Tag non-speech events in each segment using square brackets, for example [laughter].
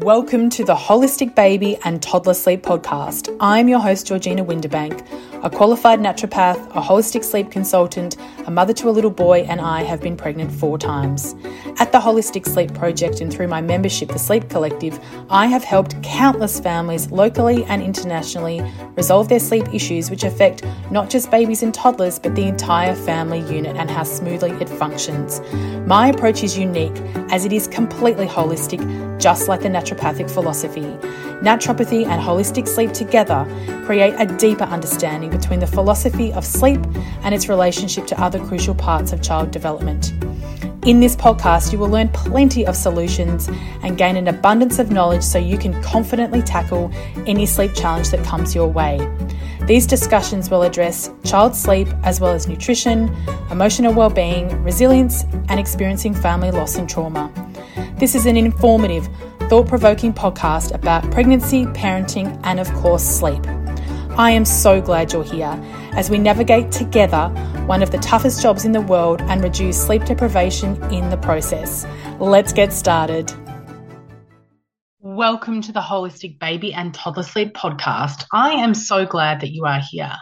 Welcome to the Holistic Baby and Toddler Sleep Podcast. I'm your host, Georgina Windebank, a qualified naturopath, a holistic sleep consultant, a mother to a little boy, and I have been pregnant four times. At the Holistic Sleep Project and through my membership, the Sleep Collective, I have helped countless families locally and internationally resolve their sleep issues, which affect not just babies and toddlers, but the entire family unit and how smoothly it functions. My approach is unique as it is completely holistic, just like the naturopathic philosophy. Naturopathy and holistic sleep together create a deeper understanding between the philosophy of sleep and its relationship to other crucial parts of child development. In this podcast, you will learn plenty of solutions and gain an abundance of knowledge so you can confidently tackle any sleep challenge that comes your way. These discussions will address child sleep as well as nutrition, emotional well-being, resilience, and experiencing family loss and trauma. This is an informative, thought provoking podcast about pregnancy, parenting, and of course, sleep. I am so glad you're here as we navigate together one of the toughest jobs in the world and reduce sleep deprivation in the process. Let's get started. Welcome to the Holistic Baby and Toddler Sleep podcast. I am so glad that you are here.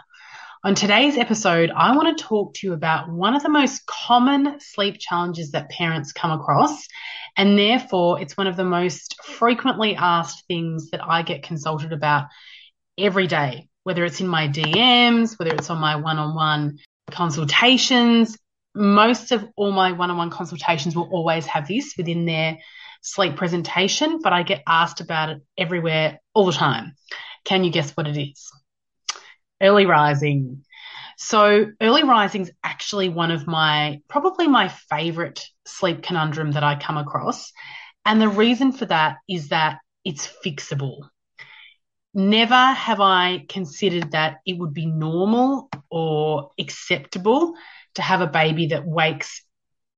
On today's episode, I want to talk to you about one of the most common sleep challenges that parents come across and therefore, it's one of the most frequently asked things that I get consulted about every day, whether it's in my DMs, whether it's on my one on one consultations. Most of all my one on one consultations will always have this within their sleep presentation, but I get asked about it everywhere all the time. Can you guess what it is? Early rising. So early rising is actually one of my, probably my favorite sleep conundrum that I come across. And the reason for that is that it's fixable. Never have I considered that it would be normal or acceptable to have a baby that wakes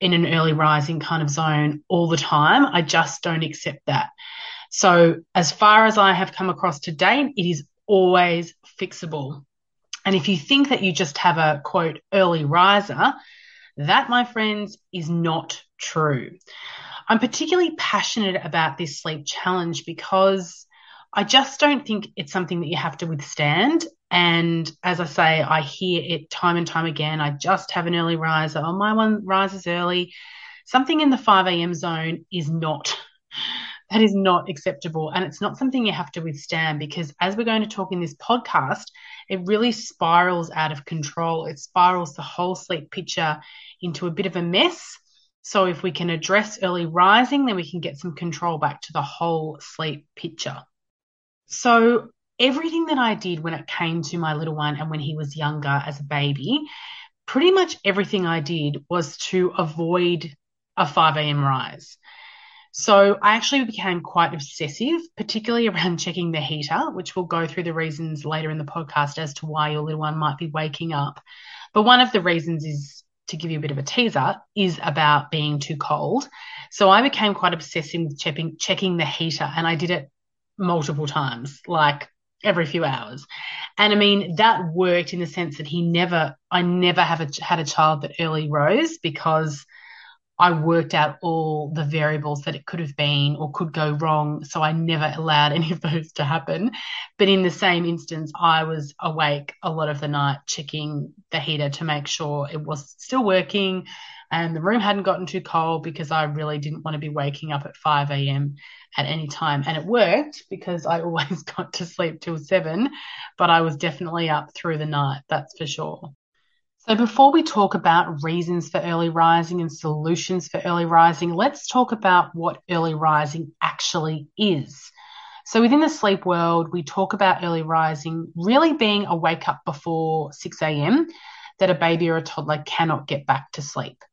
in an early rising kind of zone all the time. I just don't accept that. So, as far as I have come across to date, it is always fixable. And if you think that you just have a quote early riser, that, my friends, is not true. I'm particularly passionate about this sleep challenge because I just don't think it's something that you have to withstand. And as I say, I hear it time and time again. I just have an early riser. Oh, my one rises early. Something in the 5 a.m. zone is not that is not acceptable. And it's not something you have to withstand because, as we're going to talk in this podcast, it really spirals out of control. It spirals the whole sleep picture into a bit of a mess. So, if we can address early rising, then we can get some control back to the whole sleep picture. So, everything that I did when it came to my little one and when he was younger as a baby, pretty much everything I did was to avoid a 5 a.m. rise. So I actually became quite obsessive, particularly around checking the heater, which we'll go through the reasons later in the podcast as to why your little one might be waking up. But one of the reasons is to give you a bit of a teaser is about being too cold. So I became quite obsessive with checking checking the heater and I did it multiple times, like every few hours. And I mean, that worked in the sense that he never, I never have a, had a child that early rose because I worked out all the variables that it could have been or could go wrong. So I never allowed any of those to happen. But in the same instance, I was awake a lot of the night checking the heater to make sure it was still working and the room hadn't gotten too cold because I really didn't want to be waking up at 5 a.m. at any time. And it worked because I [laughs] always got to sleep till seven, but I was definitely up through the night, that's for sure. So, before we talk about reasons for early rising and solutions for early rising, let's talk about what early rising actually is. So, within the sleep world, we talk about early rising really being a wake up before 6 a.m. that a baby or a toddler cannot get back to sleep.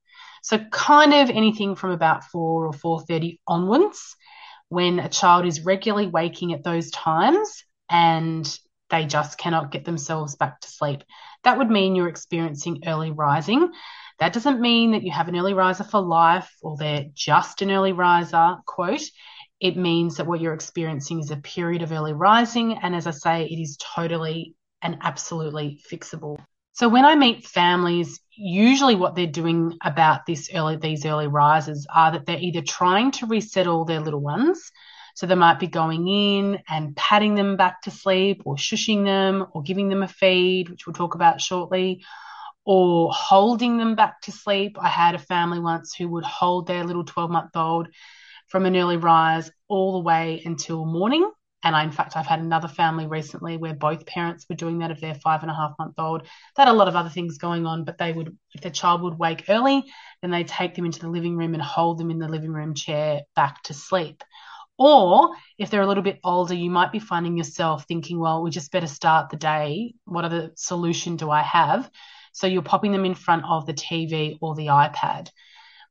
So, kind of anything from about 4 or 4:30 onwards, when a child is regularly waking at those times and they just cannot get themselves back to sleep. That would mean you're experiencing early rising. That doesn't mean that you have an early riser for life or they're just an early riser, quote. It means that what you're experiencing is a period of early rising. And as I say, it is totally and absolutely fixable. So when I meet families, usually what they're doing about this early, these early rises are that they're either trying to resettle their little ones So they might be going in and patting them back to sleep or shushing them or giving them a feed, which we'll talk about shortly, or holding them back to sleep. I had a family once who would hold their little 12 month old from an early rise all the way until morning. And I, in fact, I've had another family recently where both parents were doing that of their five and a half month old. They had a lot of other things going on, but they would, if the child would wake early, then they take them into the living room and hold them in the living room chair back to sleep. Or if they're a little bit older, you might be finding yourself thinking, well, we just better start the day. What other solution do I have? So you're popping them in front of the TV or the iPad,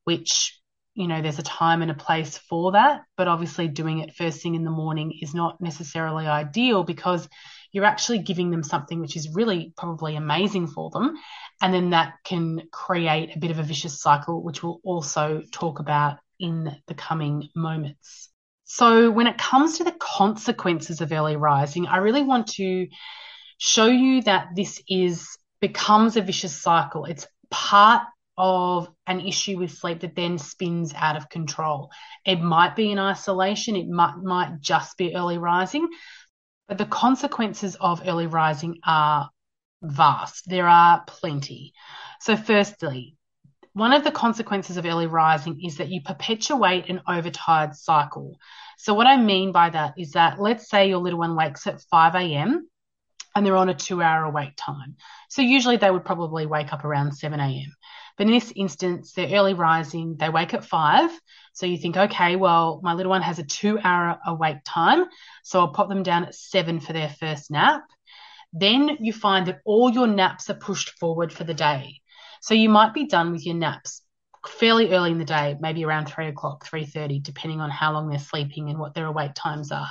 which you know, there's a time and a place for that, but obviously doing it first thing in the morning is not necessarily ideal because you're actually giving them something which is really probably amazing for them. And then that can create a bit of a vicious cycle, which we'll also talk about in the coming moments. So, when it comes to the consequences of early rising, I really want to show you that this is becomes a vicious cycle. It's part of an issue with sleep that then spins out of control. It might be in isolation, it might, might just be early rising, but the consequences of early rising are vast. There are plenty. So, firstly, one of the consequences of early rising is that you perpetuate an overtired cycle. So, what I mean by that is that let's say your little one wakes at 5 a.m. and they're on a two hour awake time. So, usually they would probably wake up around 7 a.m. But in this instance, they're early rising, they wake at five. So you think, okay, well, my little one has a two hour awake time. So I'll pop them down at seven for their first nap. Then you find that all your naps are pushed forward for the day. So you might be done with your naps fairly early in the day, maybe around three o'clock, 3.30, depending on how long they're sleeping and what their awake times are.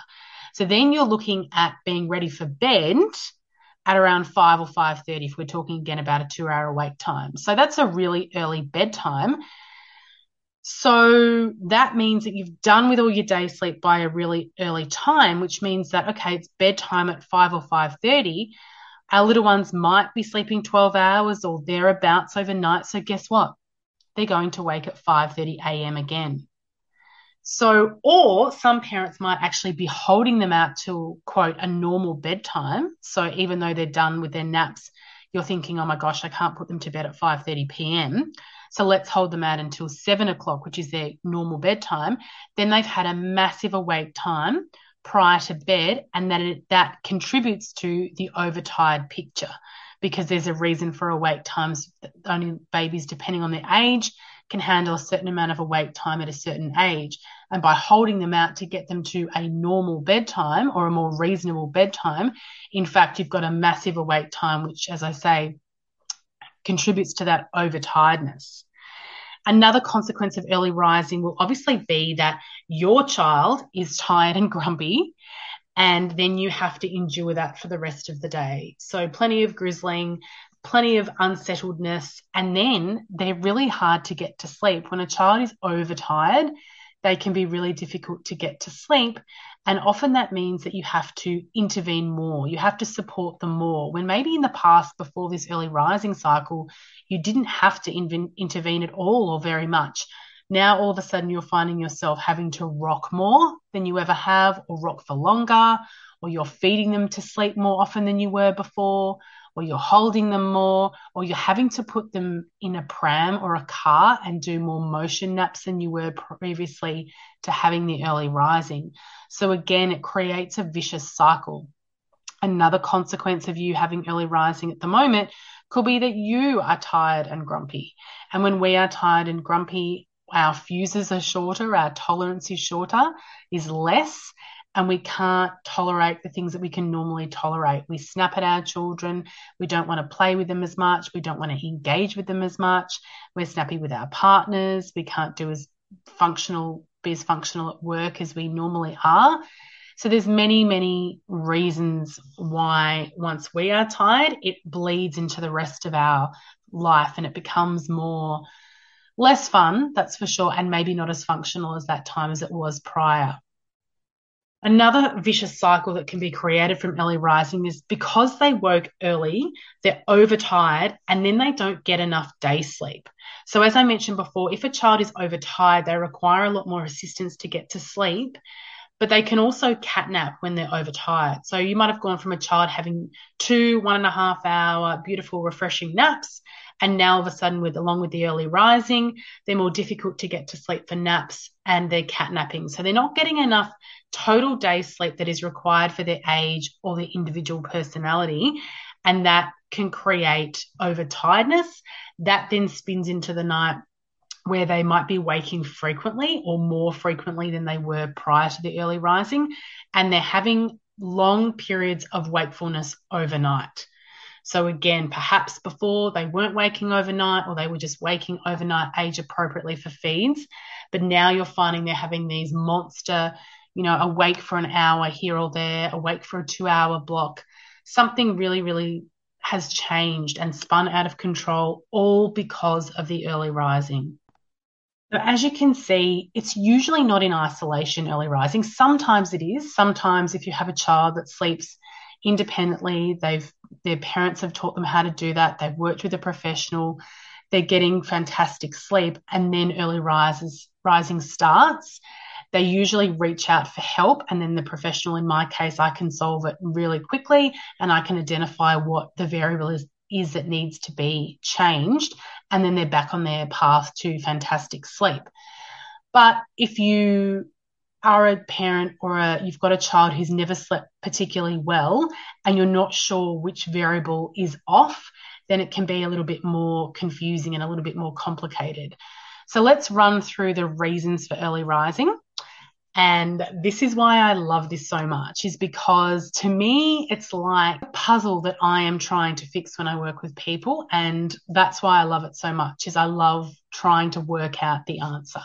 So then you're looking at being ready for bed at around 5 or 5.30 if we're talking again about a two hour awake time. So that's a really early bedtime. So that means that you've done with all your day sleep by a really early time, which means that, okay, it's bedtime at 5 or 5.30. Our little ones might be sleeping 12 hours or thereabouts overnight. So guess what? They're going to wake at 5.30 a.m. again. So, or some parents might actually be holding them out to quote a normal bedtime. So even though they're done with their naps, you're thinking, oh my gosh, I can't put them to bed at 5:30 p.m. So let's hold them out until seven o'clock, which is their normal bedtime. Then they've had a massive awake time prior to bed, and that it, that contributes to the overtired picture because there's a reason for awake times. Only babies, depending on their age, can handle a certain amount of awake time at a certain age. And by holding them out to get them to a normal bedtime or a more reasonable bedtime, in fact, you've got a massive awake time, which, as I say, contributes to that overtiredness. Another consequence of early rising will obviously be that your child is tired and grumpy, and then you have to endure that for the rest of the day. So, plenty of grizzling, plenty of unsettledness, and then they're really hard to get to sleep. When a child is overtired, they can be really difficult to get to sleep. And often that means that you have to intervene more. You have to support them more. When maybe in the past, before this early rising cycle, you didn't have to in- intervene at all or very much. Now, all of a sudden, you're finding yourself having to rock more than you ever have, or rock for longer, or you're feeding them to sleep more often than you were before, or you're holding them more, or you're having to put them in a pram or a car and do more motion naps than you were previously to having the early rising. So, again, it creates a vicious cycle. Another consequence of you having early rising at the moment could be that you are tired and grumpy. And when we are tired and grumpy, our fuses are shorter, our tolerance is shorter, is less, and we can't tolerate the things that we can normally tolerate. We snap at our children. We don't want to play with them as much. We don't want to engage with them as much. We're snappy with our partners. We can't do as functional, be as functional at work as we normally are. So there's many, many reasons why once we are tired, it bleeds into the rest of our life and it becomes more less fun, that's for sure, and maybe not as functional as that time as it was prior. Another vicious cycle that can be created from early rising is because they woke early, they're overtired and then they don't get enough day sleep. So, as I mentioned before, if a child is overtired, they require a lot more assistance to get to sleep. but they can also catnap when they're overtired. So you might have gone from a child having two one and a half hour beautiful, refreshing naps. And now all of a sudden, with along with the early rising, they're more difficult to get to sleep for naps and they're catnapping. So they're not getting enough total day sleep that is required for their age or their individual personality. And that can create overtiredness. That then spins into the night where they might be waking frequently or more frequently than they were prior to the early rising, and they're having long periods of wakefulness overnight. So, again, perhaps before they weren't waking overnight or they were just waking overnight age appropriately for feeds, but now you're finding they're having these monster, you know, awake for an hour here or there, awake for a two hour block. Something really, really has changed and spun out of control, all because of the early rising. So as you can see, it's usually not in isolation early rising. Sometimes it is. Sometimes if you have a child that sleeps independently, they've their parents have taught them how to do that, they've worked with a professional, they're getting fantastic sleep, and then early rises rising starts. They usually reach out for help, and then the professional, in my case, I can solve it really quickly. And I can identify what the variable is, is that needs to be changed. And then they're back on their path to fantastic sleep. But if you are a parent or a, you've got a child who's never slept particularly well and you're not sure which variable is off, then it can be a little bit more confusing and a little bit more complicated. So let's run through the reasons for early rising. And this is why I love this so much, is because to me, it's like a puzzle that I am trying to fix when I work with people. And that's why I love it so much, is I love trying to work out the answer.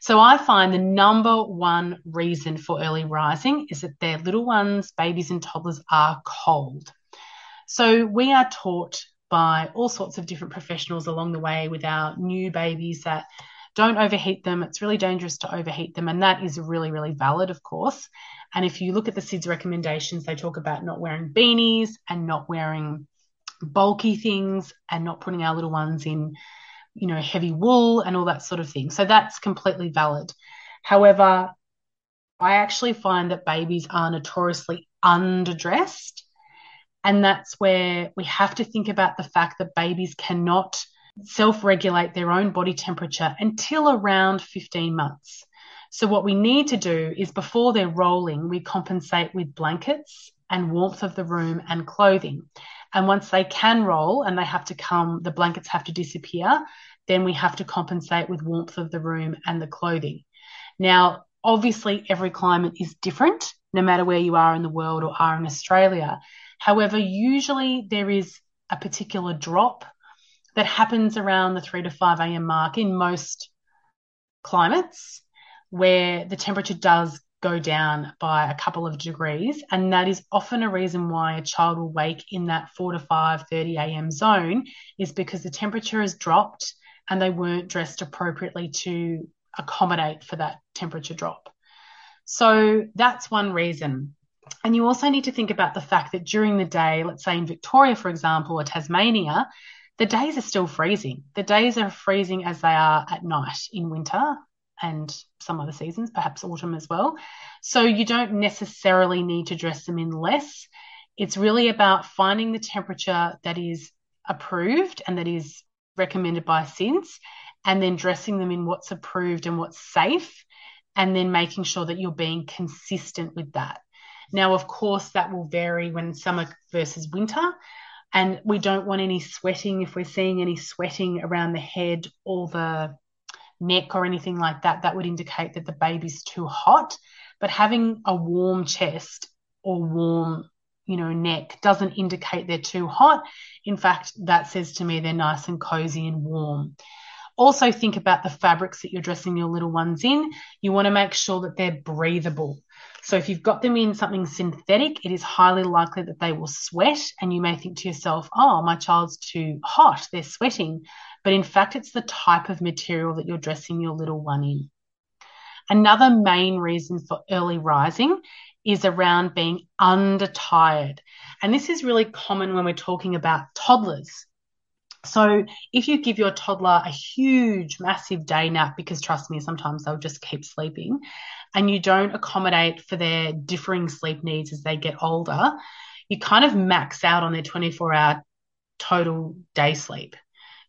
So I find the number one reason for early rising is that their little ones, babies and toddlers, are cold. So we are taught by all sorts of different professionals along the way with our new babies that don't overheat them. It's really dangerous to overheat them. And that is really, really valid, of course. And if you look at the SIDS recommendations, they talk about not wearing beanies and not wearing bulky things and not putting our little ones in, you know, heavy wool and all that sort of thing. So that's completely valid. However, I actually find that babies are notoriously underdressed. And that's where we have to think about the fact that babies cannot self regulate their own body temperature until around 15 months. So, what we need to do is before they're rolling, we compensate with blankets and warmth of the room and clothing. And once they can roll and they have to come, the blankets have to disappear, then we have to compensate with warmth of the room and the clothing. Now, obviously, every climate is different, no matter where you are in the world or are in Australia. However, usually there is a particular drop that happens around the 3 to 5 a.m. mark in most climates where the temperature does go down by a couple of degrees and that is often a reason why a child will wake in that 4 to 5 30 a.m. zone is because the temperature has dropped and they weren't dressed appropriately to accommodate for that temperature drop. So that's one reason. And you also need to think about the fact that during the day, let's say in Victoria, for example, or Tasmania, the days are still freezing. The days are freezing as they are at night in winter and some other seasons, perhaps autumn as well. So you don't necessarily need to dress them in less. It's really about finding the temperature that is approved and that is recommended by SIDS and then dressing them in what's approved and what's safe and then making sure that you're being consistent with that. Now, of course, that will vary when summer versus winter. And we don't want any sweating. If we're seeing any sweating around the head or the neck or anything like that, that would indicate that the baby's too hot. But having a warm chest or warm, you know, neck doesn't indicate they're too hot. In fact, that says to me they're nice and cozy and warm. Also, think about the fabrics that you're dressing your little ones in. You want to make sure that they're breathable. So if you've got them in something synthetic, it is highly likely that they will sweat. And you may think to yourself, oh, my child's too hot, they're sweating. But in fact, it's the type of material that you're dressing your little one in. Another main reason for early rising is around being undertired. And this is really common when we're talking about toddlers. So if you give your toddler a huge, massive day nap, because trust me, sometimes they'll just keep sleeping, and you don't accommodate for their differing sleep needs as they get older, you kind of max out on their 24 hour total day sleep.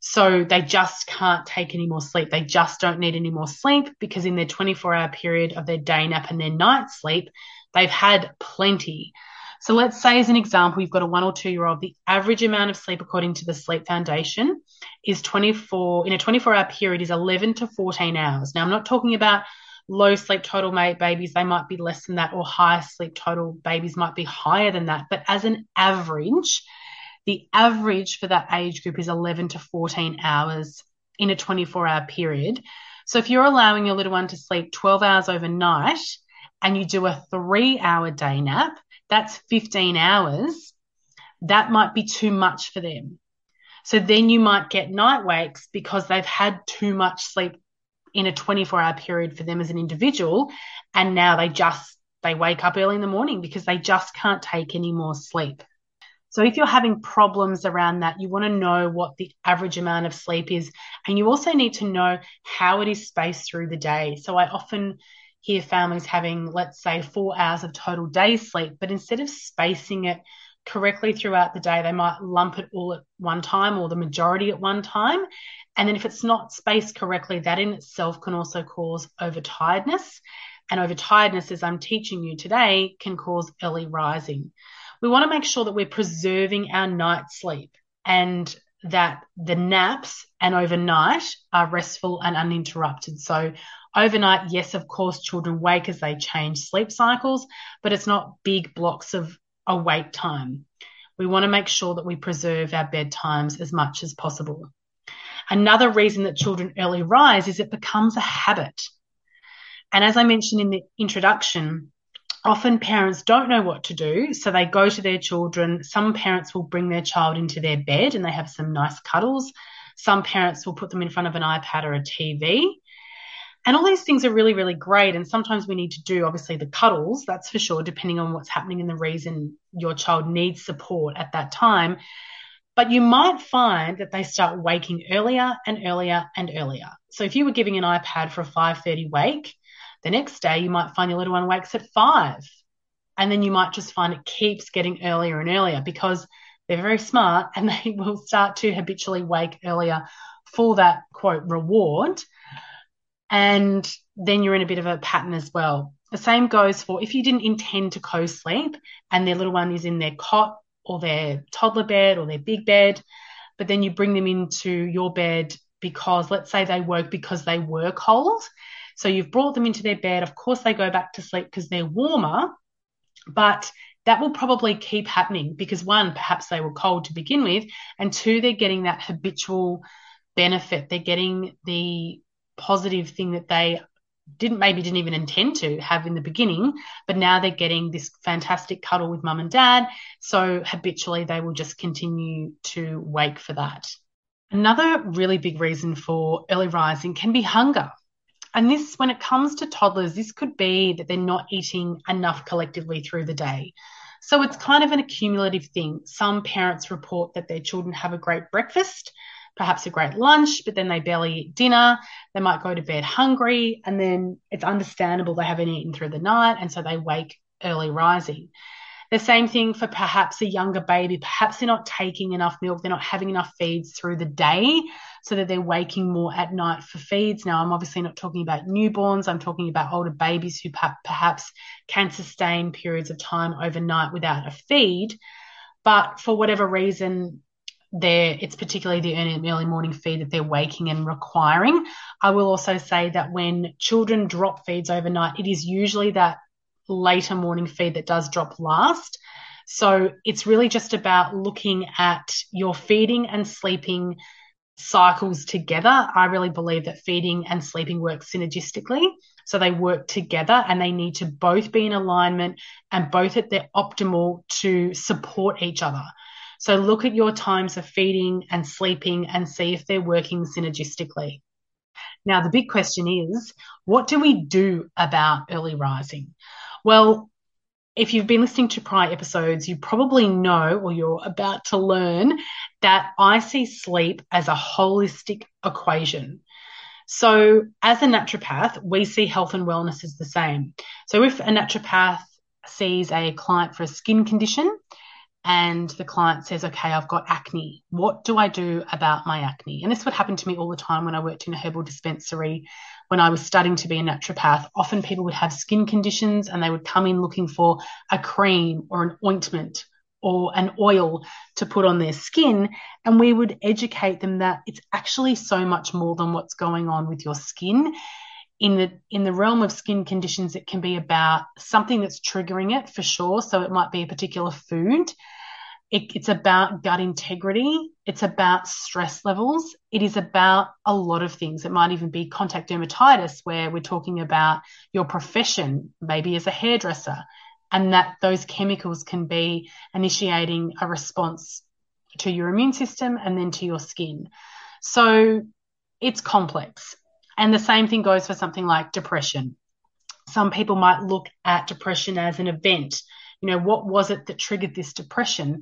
So they just can't take any more sleep. They just don't need any more sleep because in their 24 hour period of their day nap and their night sleep, they've had plenty. So let's say, as an example, you've got a one or two year old, the average amount of sleep, according to the Sleep Foundation, is 24, in a 24 hour period, is 11 to 14 hours. Now, I'm not talking about low sleep total babies, they might be less than that, or high sleep total babies might be higher than that. But as an average, the average for that age group is 11 to 14 hours in a 24 hour period. So if you're allowing your little one to sleep 12 hours overnight and you do a three hour day nap, that's 15 hours. That might be too much for them. So then you might get night wakes because they've had too much sleep in a 24 hour period for them as an individual. And now they just, they wake up early in the morning because they just can't take any more sleep. So if you're having problems around that, you want to know what the average amount of sleep is. And you also need to know how it is spaced through the day. So I often hear families having, let's say, four hours of total day sleep, but instead of spacing it correctly throughout the day, they might lump it all at one time or the majority at one time. And then if it's not spaced correctly, that in itself can also cause overtiredness. And overtiredness, as I'm teaching you today, can cause early rising. We want to make sure that we're preserving our night sleep and that the naps and overnight are restful and uninterrupted. So Overnight, yes, of course, children wake as they change sleep cycles, but it's not big blocks of awake time. We want to make sure that we preserve our bedtimes as much as possible. Another reason that children early rise is it becomes a habit. And as I mentioned in the introduction, often parents don't know what to do, so they go to their children. Some parents will bring their child into their bed and they have some nice cuddles. Some parents will put them in front of an iPad or a TV. And all these things are really, really great. And sometimes we need to do, obviously, the cuddles, that's for sure, depending on what's happening and the reason your child needs support at that time. But you might find that they start waking earlier and earlier and earlier. So if you were giving an iPad for a 5:30 wake, the next day you might find your little one wakes at five. And then you might just find it keeps getting earlier and earlier because they're very smart and [laughs] they will start to habitually wake earlier for that quote reward and then you're in a bit of a pattern as well. The same goes for if you didn't intend to co sleep and their little one is in their cot or their toddler bed or their big bed, but then you bring them into your bed because let's say they woke because they were cold. So you've brought them into their bed. Of course, they go back to sleep because they're warmer, but that will probably keep happening because one, perhaps they were cold to begin with, and two, they're getting that habitual benefit. They're getting the positive thing that they didn't maybe didn't even intend to have in the beginning, but now they're getting this fantastic cuddle with mum and dad. So habitually they will just continue to wake for that. Another really big reason for early rising can be hunger. And this, when it comes to toddlers, this could be that they're not eating enough collectively through the day. So it's kind of an accumulative thing. Some parents report that their children have a great breakfast, perhaps a great lunch, but then they barely eat dinner. They might go to bed hungry, and then it's understandable they haven't eaten through the night, and so they wake early rising. The same thing for perhaps a younger baby. Perhaps they're not taking enough milk, they're not having enough feeds through the day, so that they're waking more at night for feeds. Now, I'm obviously not talking about newborns, I'm talking about older babies who perhaps can sustain periods of time overnight without a feed. But for whatever reason, there it's particularly the early morning feed that they're waking and requiring. I will also say that when children drop feeds overnight, it is usually that later morning feed that does drop last. So it's really just about looking at your feeding and sleeping cycles together. I really believe that feeding and sleeping work synergistically. So they work together and they need to both be in alignment and both at their optimal to support each other. So look at your times of feeding and sleeping and see if they're working synergistically. Now, the big question is what do we do about early rising? Well, if you've been listening to prior episodes, you probably know or you're about to learn that I see sleep as a holistic equation. So, as a naturopath, we see health and wellness as the same. So, if a naturopath sees a client for a skin condition and the client says, Okay, I've got acne, what do I do about my acne? And this would happen to me all the time when I worked in a herbal dispensary when I was studying to be a naturopath, often people would have skin conditions and they would come in looking for a cream or an ointment or an oil to put on their skin. And we would educate them that it's actually so much more than what's going on with your skin. In the in the realm of skin conditions, it can be about something that's triggering it for sure. So it might be a particular food. It, it's about gut integrity. It's about stress levels. It is about a lot of things. It might even be contact dermatitis, where we're talking about your profession, maybe as a hairdresser, and that those chemicals can be initiating a response to your immune system and then to your skin. So it's complex. And the same thing goes for something like depression. Some people might look at depression as an event you know, what was it that triggered this depression?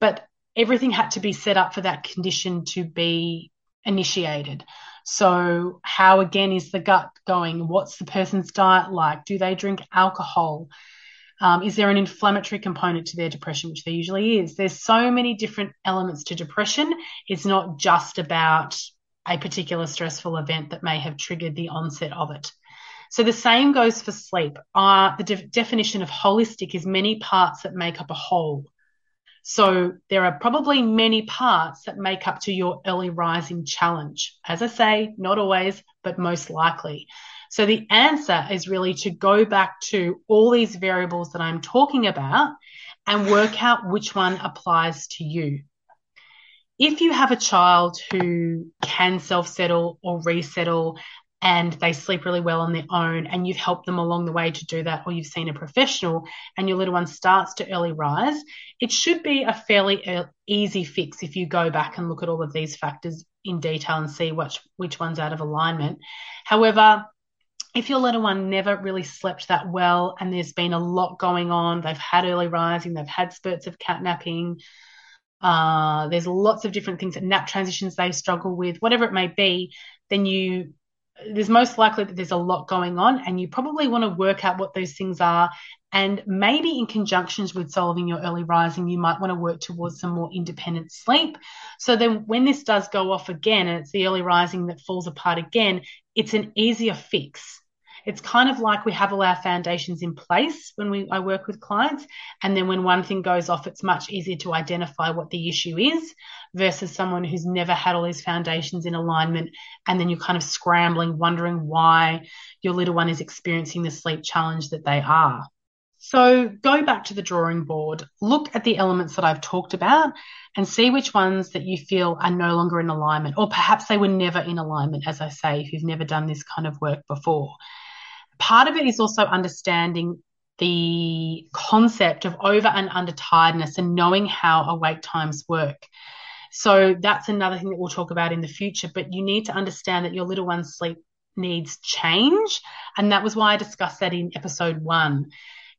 But everything had to be set up for that condition to be initiated. So, how again is the gut going? What's the person's diet like? Do they drink alcohol? Um, is there an inflammatory component to their depression, which there usually is? There's so many different elements to depression. It's not just about a particular stressful event that may have triggered the onset of it. So the same goes for sleep. Uh, the de- definition of holistic is many parts that make up a whole. So there are probably many parts that make up to your early rising challenge. As I say, not always, but most likely. So the answer is really to go back to all these variables that I'm talking about and work out which one applies to you. If you have a child who can self settle or resettle and they sleep really well on their own and you've helped them along the way to do that or you've seen a professional and your little one starts to early rise it should be a fairly easy fix if you go back and look at all of these factors in detail and see which which one's out of alignment. However if your little one never really slept that well and there's been a lot going on they've had early rising they've had spurts of catnapping uh, there's lots of different things that nap transitions they struggle with whatever it may be then you there's most likely that there's a lot going on and you probably want to work out what those things are. And maybe in conjunctions with solving your early rising you might want to work towards some more independent sleep. So then when this does go off again and it's the early rising that falls apart again it's an easier fix it's kind of like we have all our foundations in place when we I work with clients, and then when one thing goes off, it's much easier to identify what the issue is versus someone who's never had all these foundations in alignment, and then you're kind of scrambling, wondering why your little one is experiencing the sleep challenge that they are. So go back to the drawing board, look at the elements that I've talked about and see which ones that you feel are no longer in alignment, or perhaps they were never in alignment, as I say, if you've never done this kind of work before part of it is also understanding the concept of over and under tiredness and knowing how awake times work. So that's another thing that we'll talk about in the future. But you need to understand that your little one's sleep needs change. And that was why I discussed that in episode one.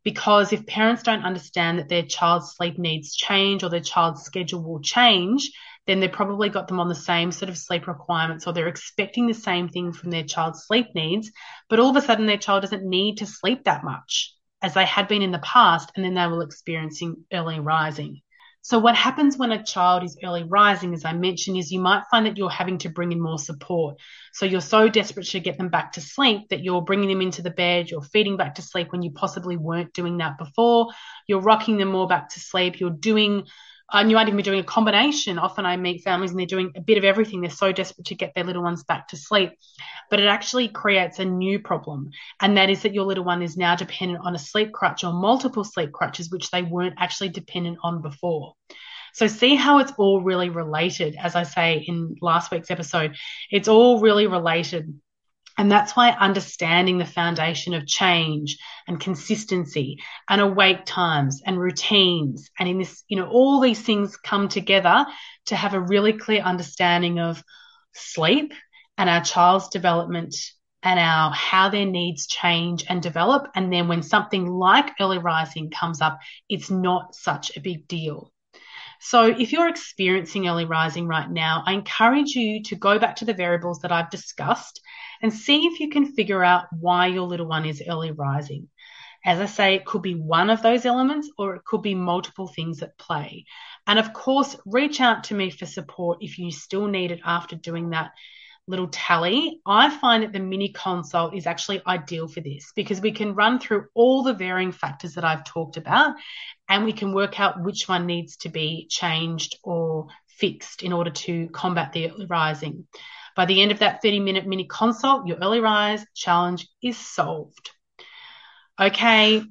Because if parents don't understand that their child's sleep needs change or their child's schedule will change, then they've probably got them on the same sort of sleep requirements or they're expecting the same thing from their child's sleep needs, but all of a sudden their child doesn't need to sleep that much as they had been in the past, and then they were experiencing early rising. So, what happens when a child is early rising, as I mentioned, is you might find that you're having to bring in more support. So, you're so desperate to get them back to sleep that you're bringing them into the bed, you're feeding back to sleep when you possibly weren't doing that before, you're rocking them more back to sleep, you're doing and you might even be doing a combination. Often I meet families and they're doing a bit of everything. They're so desperate to get their little ones back to sleep. But it actually creates a new problem. And that is that your little one is now dependent on a sleep crutch or multiple sleep crutches, which they weren't actually dependent on before. So see how it's all really related. As I say in last week's episode, it's all really related. And that's why understanding the foundation of change and consistency and awake times and routines and in this, you know, all these things come together to have a really clear understanding of sleep and our child's development and our how their needs change and develop. And then when something like early rising comes up, it's not such a big deal. So if you're experiencing early rising right now, I encourage you to go back to the variables that I've discussed and see if you can figure out why your little one is early rising. As I say, it could be one of those elements or it could be multiple things at play. And of course, reach out to me for support if you still need it after doing that little tally. I find that the mini consult is actually ideal for this because we can run through all the varying factors that I've talked about and we can work out which one needs to be changed or fixed in order to combat the rising. By the end of that 30 minute mini consult, your early rise challenge is solved. Okay,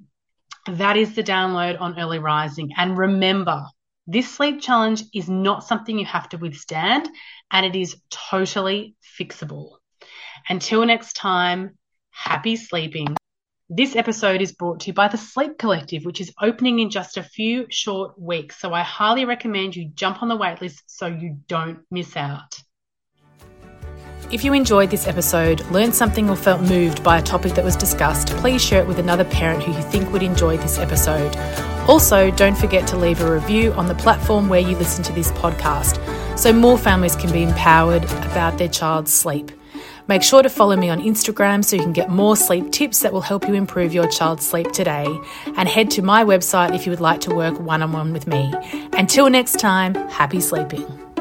that is the download on early rising. And remember, this sleep challenge is not something you have to withstand and it is totally fixable. Until next time, happy sleeping. This episode is brought to you by the Sleep Collective, which is opening in just a few short weeks. So I highly recommend you jump on the waitlist so you don't miss out. If you enjoyed this episode, learned something, or felt moved by a topic that was discussed, please share it with another parent who you think would enjoy this episode. Also, don't forget to leave a review on the platform where you listen to this podcast so more families can be empowered about their child's sleep. Make sure to follow me on Instagram so you can get more sleep tips that will help you improve your child's sleep today. And head to my website if you would like to work one on one with me. Until next time, happy sleeping.